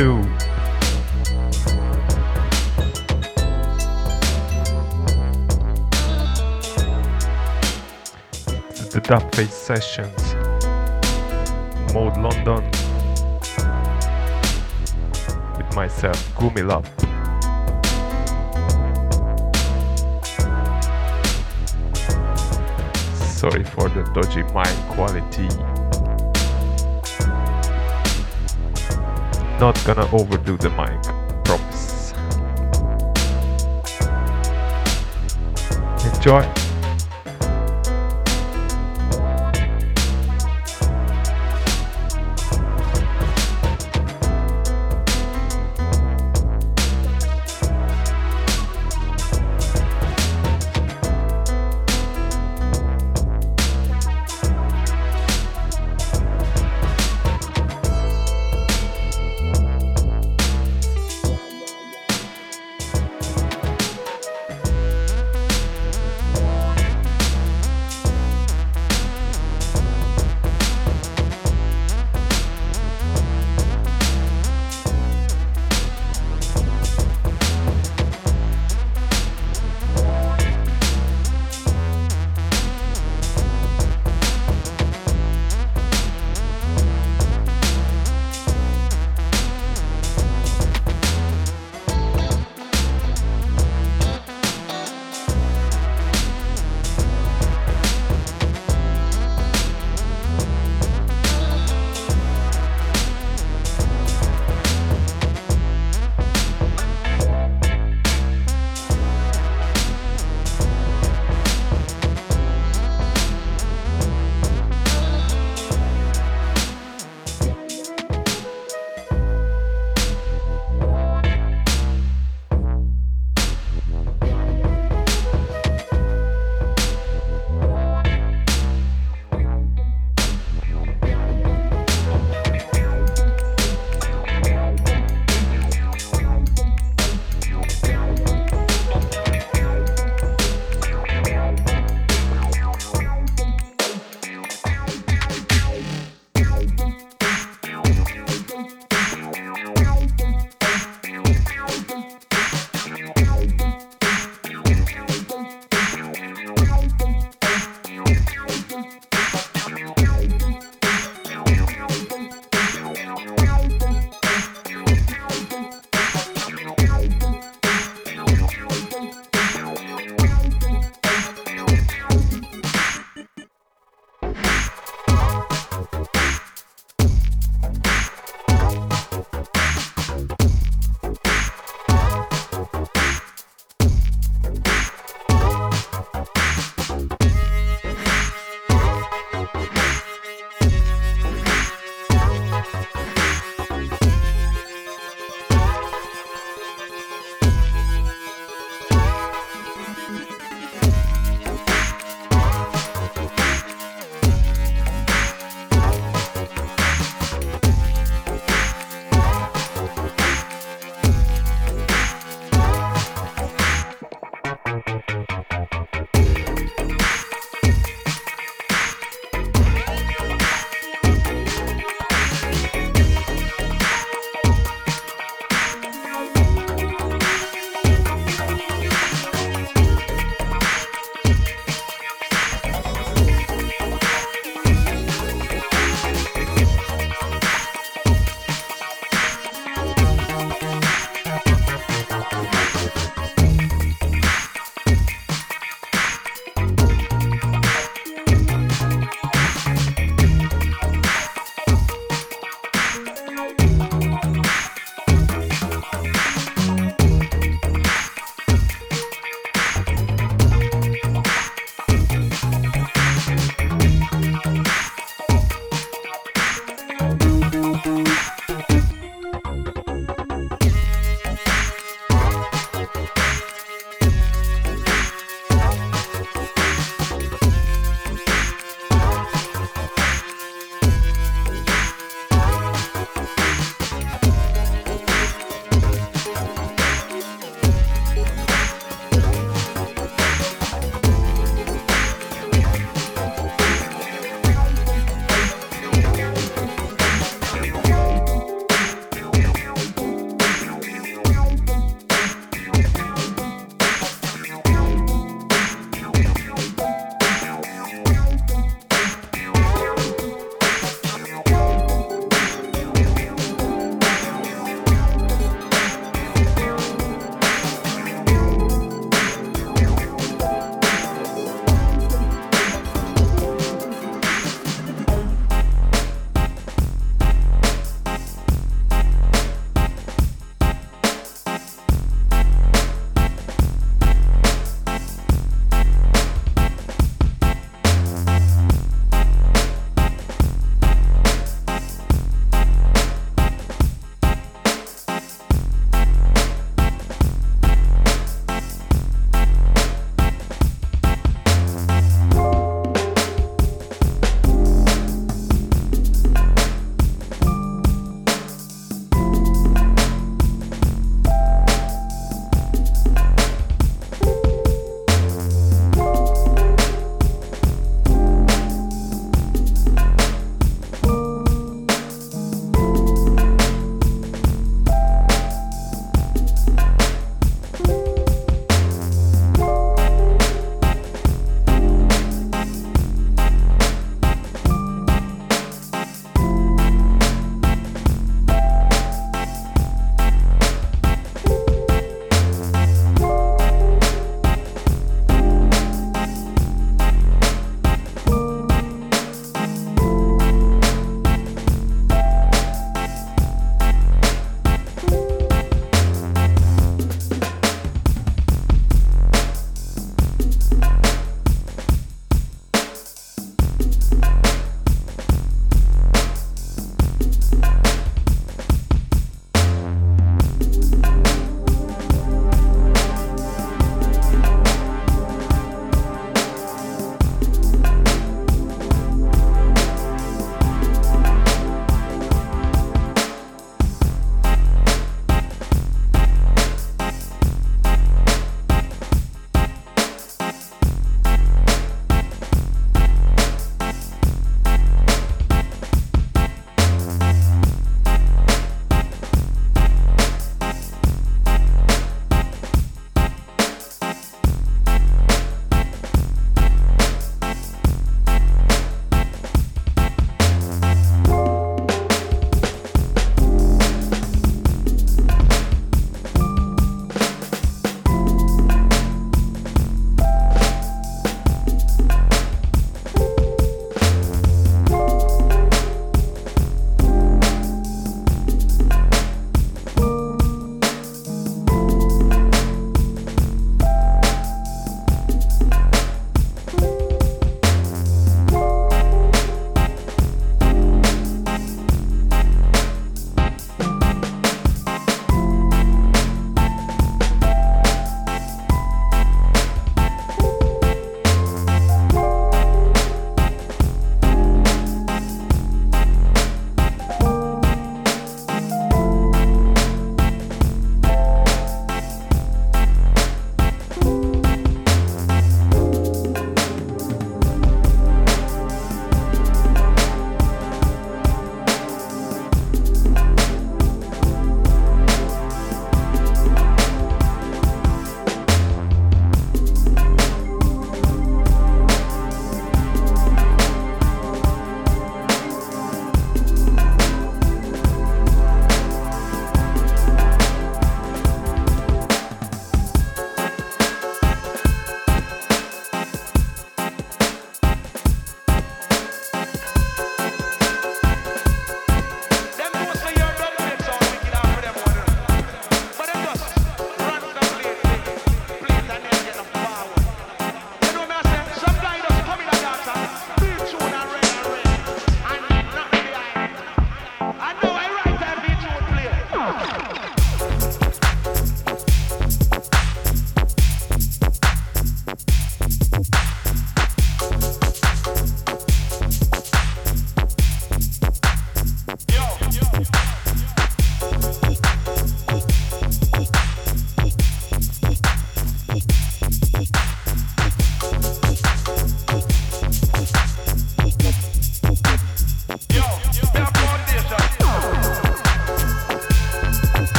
two. the Dubface Sessions. Mode London. With myself, Gumi Love. Sorry for the dodgy mic quality. Not gonna overdo the mic, promise. Enjoy.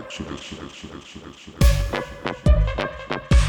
exodus, exodus, exodus, exodus, exodus, exodus, exodus.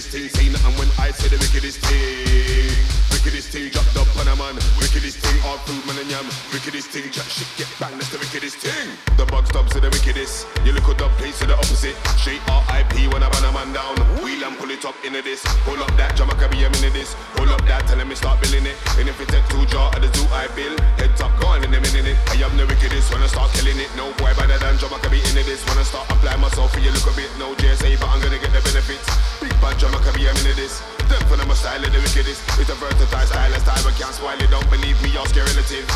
wickedest thing seen. And when I say the wickedest thing wickedest thing, drop the Panaman. Wickedest thing, all food, man and yam. Wickedest thing, jack shit, get bang, that's the wickedest thing. The bug stubs are the wickedest. You look at the place to the opposite. Straight RIP when I ban a man down. Wheel and pull it up into this. Pull up that drama, can be a minute this. Pull up that, tell me start building it. And if it take two jar at the zoo, I bill. Head top, gone in a minute. I am the wickedest when I start killing it. No boy better than drama, can be into this. When I start applying myself for you, look a bit. No JSA, but I'm gonna get the benefits. Big bad drama, can be a minute this them for them a style of the wickedest. It's a versatile style, a style but can't spoil it. Don't believe me, ask your relative.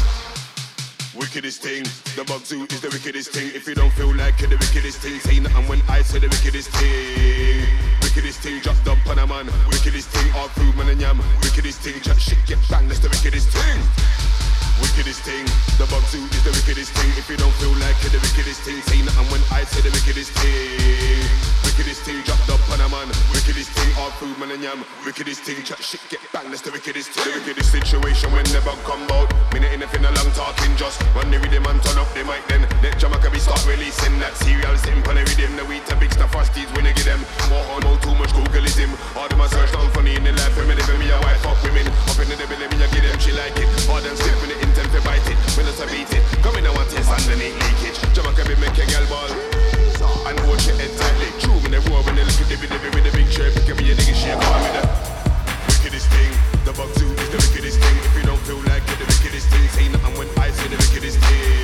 Wickedest thing, the bug zoo is the wickedest thing. If you don't feel like it, the wickedest thing. Say nothing when I say the wickedest thing. Wickedest thing, drop dump on a man. Wickedest thing, all food man and yam. Wickedest thing, just shit, get bang, that's the wickedest thing. Wickedest thing, the bug suit is the wickedest thing. If you don't feel like it, the wickedest thing. Say nothing when I say the wickedest thing. Wickedest thing, drop the panaman. Wickedest thing, all food man and yam. Wickedest thing, chat shit, get bang. That's the wickedest thing. The wickedest situation when the bug come out. Minute in a fin, long talking just. When they read man turn up the mic then. Let can be start releasing that serial simple and rhythm. The wheat and big stuff, frosties when they get them. More on, all too much Googleism. All them I search, done funny in the life. Women, me me, a wife, fuck women. Up in the belly, me a give them, she like it. All them stiff in the intend to bite it, will. Come in, I want taste underneath leakage. Jump can be make girl ball. And watch your head. True, when they war, when they look at the baby with a big chair, pick up your nigga shit. Call me the wickedest thing. The bug two the wickedest thing. If you don't feel like it, the wickedest thing. Say nothing when I say the wickedest thing.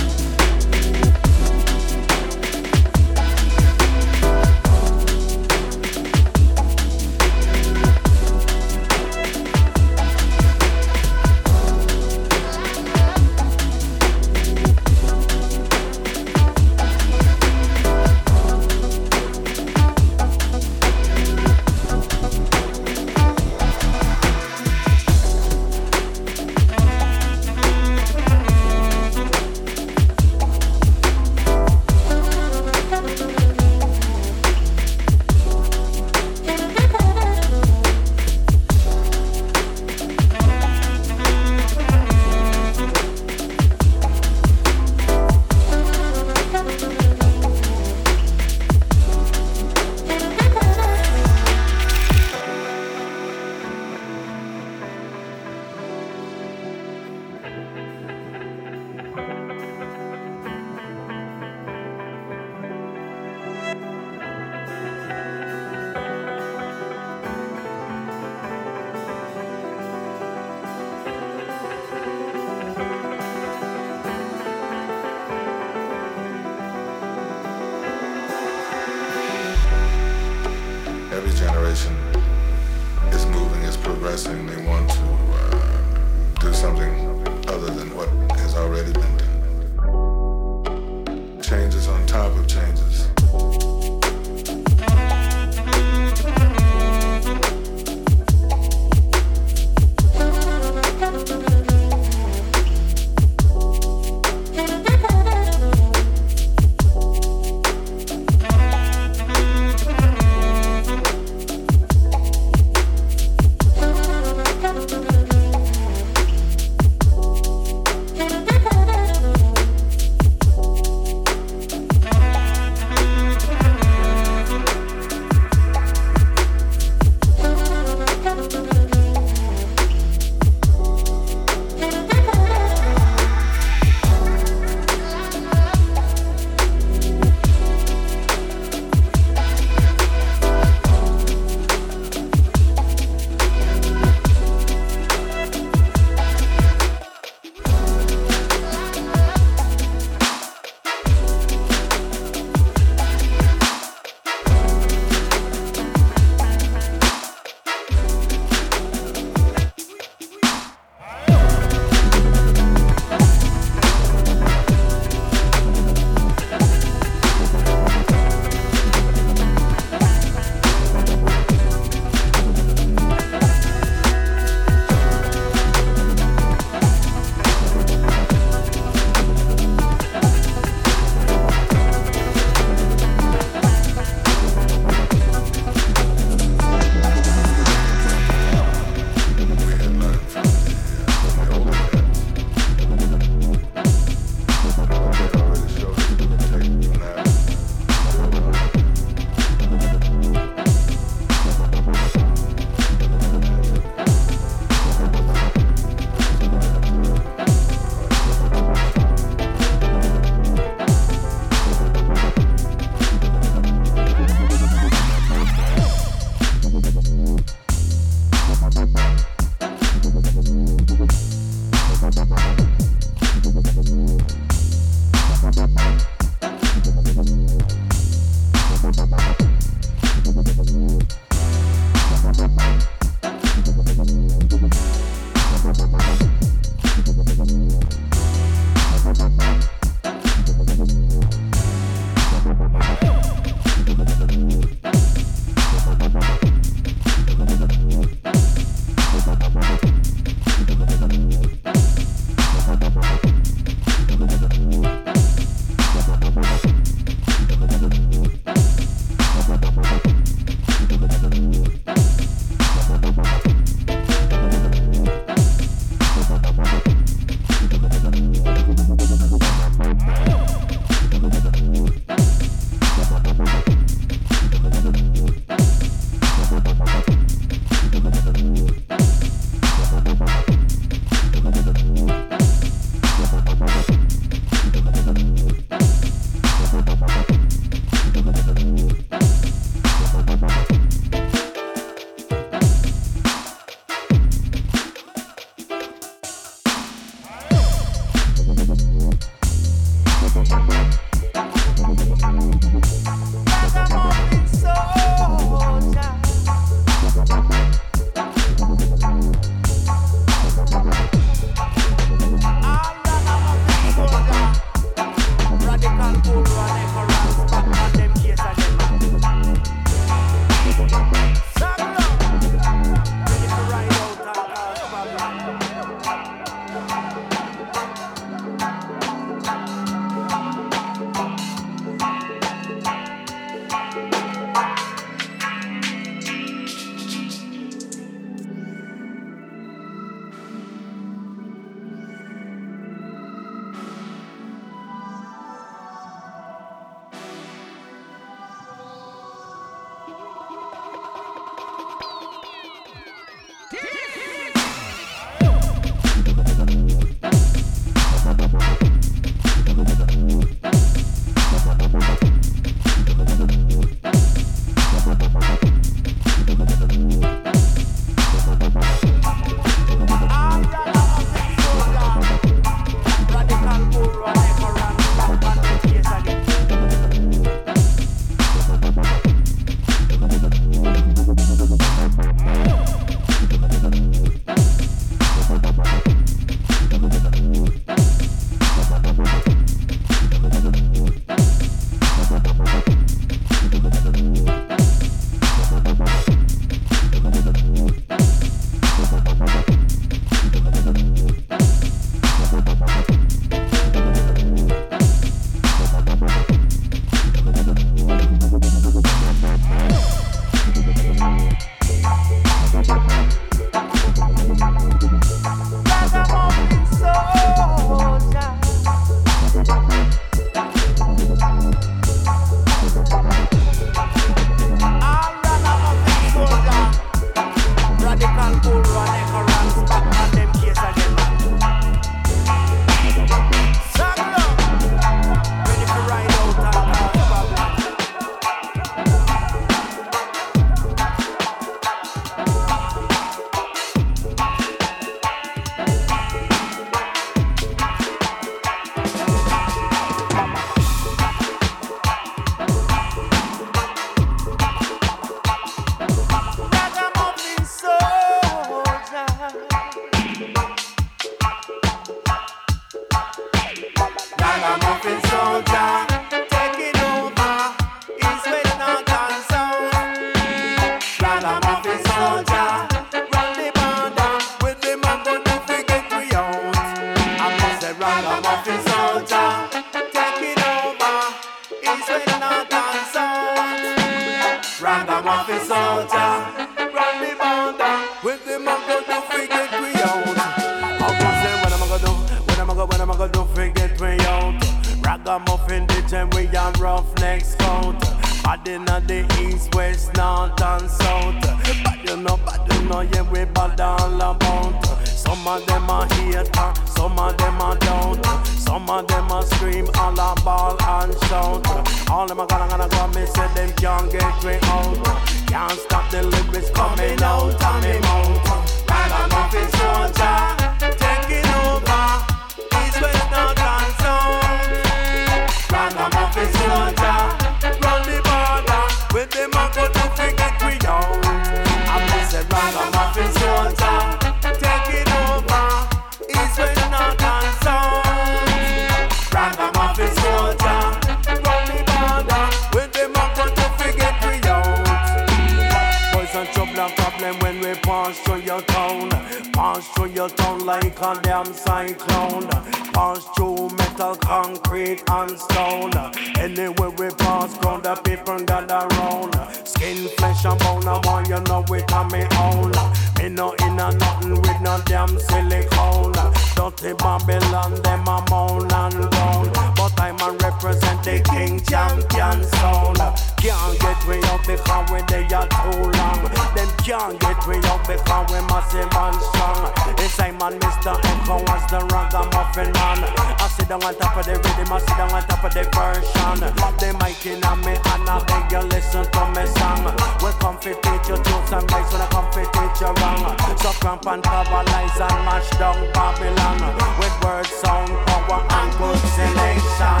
Pass through your town like a damn cyclone. Pass through metal, concrete and stone. Anywhere we pass, ground the people gather round. Skin, flesh and bone, and more you know it on me own. Me no in a nothing with no damn silicone. Dirty Babylon, them a moan and groan. But I'm a represent the king champion sound. Can't get way up because we they are too long. Them can't get way up because we massive and strong. It's I'm on Mr. Echo as the ragamuffin man. I sit down on top of the rhythm, I sit down on top of the version. They mic in on me and I beg you listen to me song. We come fit teach you truths and rights when I come fit teach you wrong. So cramp and paralyze and mash down Babylon with words, sound, power and good selection.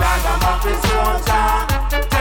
Ragamuffin soldier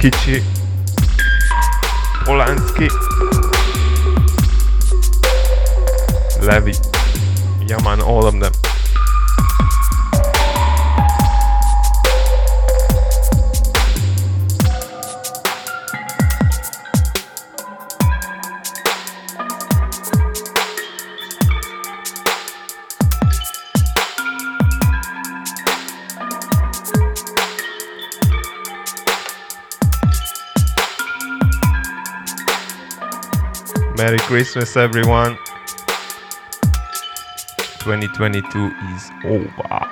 Kichi, Polanski, Levy, yeah man, all of them. Christmas, everyone. 2022 is over.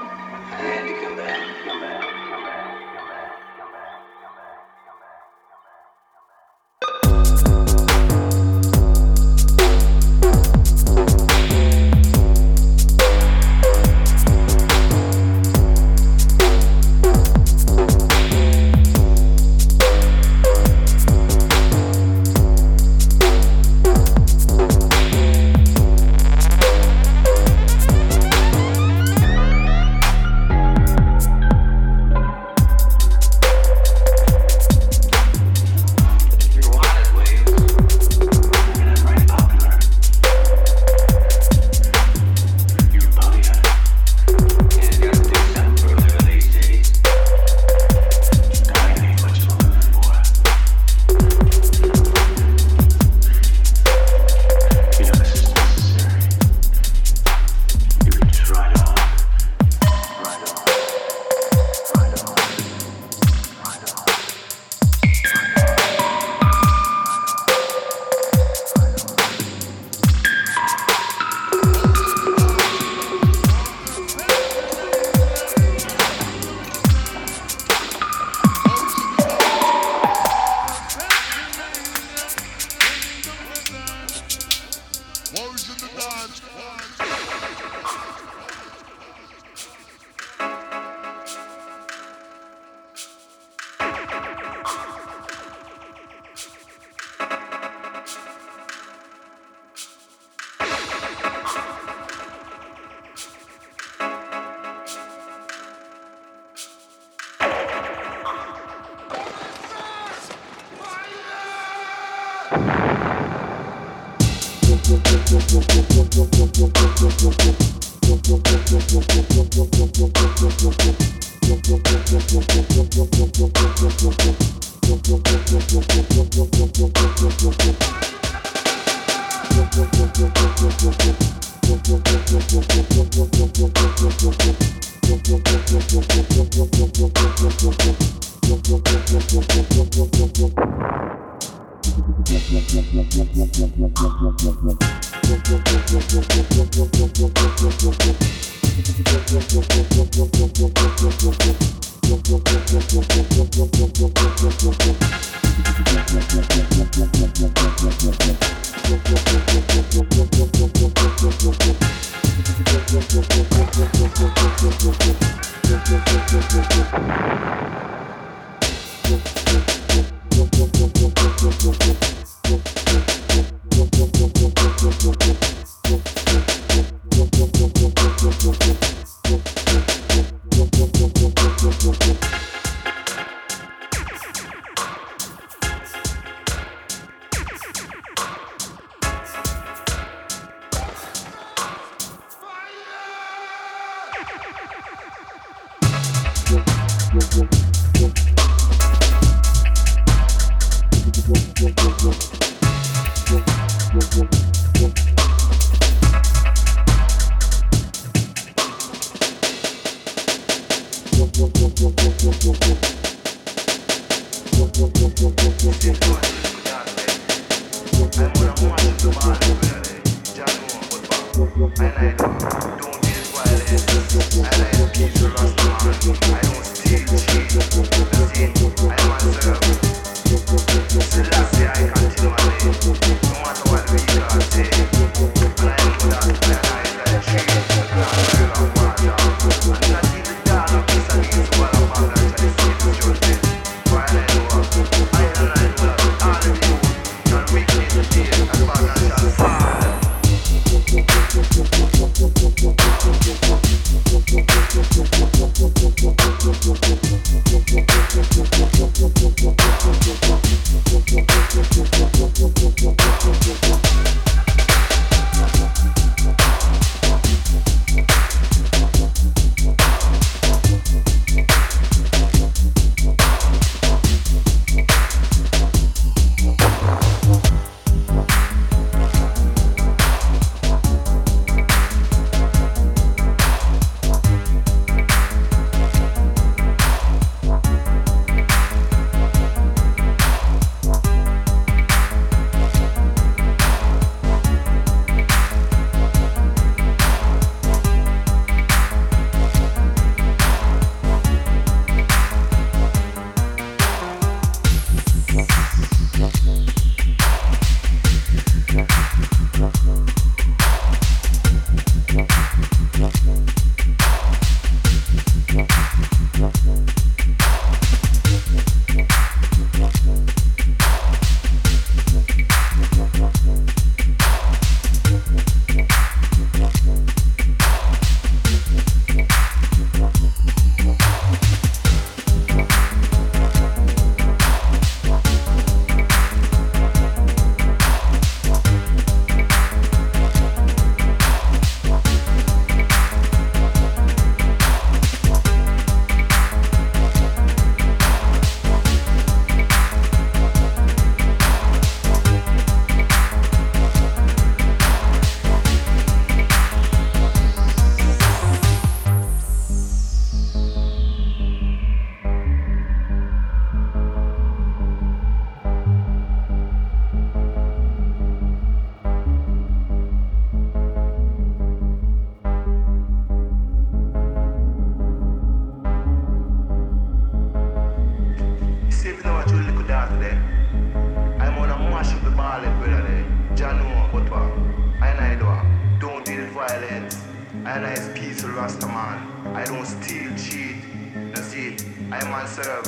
Rasta man. I don't steal, cheat. You see, I am serve.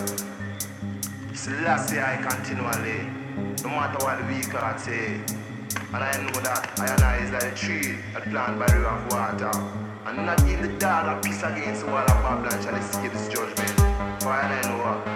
Selassie I continually. No matter what the weak heart say. And I know that I and I is like a tree that planted by the river of water. And not in the dark that peace against the wall of Babylon shall escape this judgment. For I know I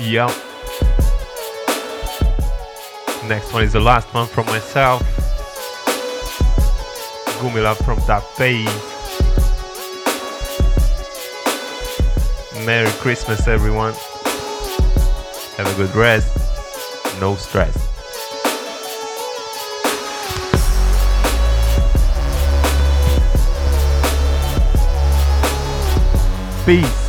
Yep. Next one is the last one from myself. Gumila from that phase. Merry Christmas, everyone. Have a good rest. No stress. Peace.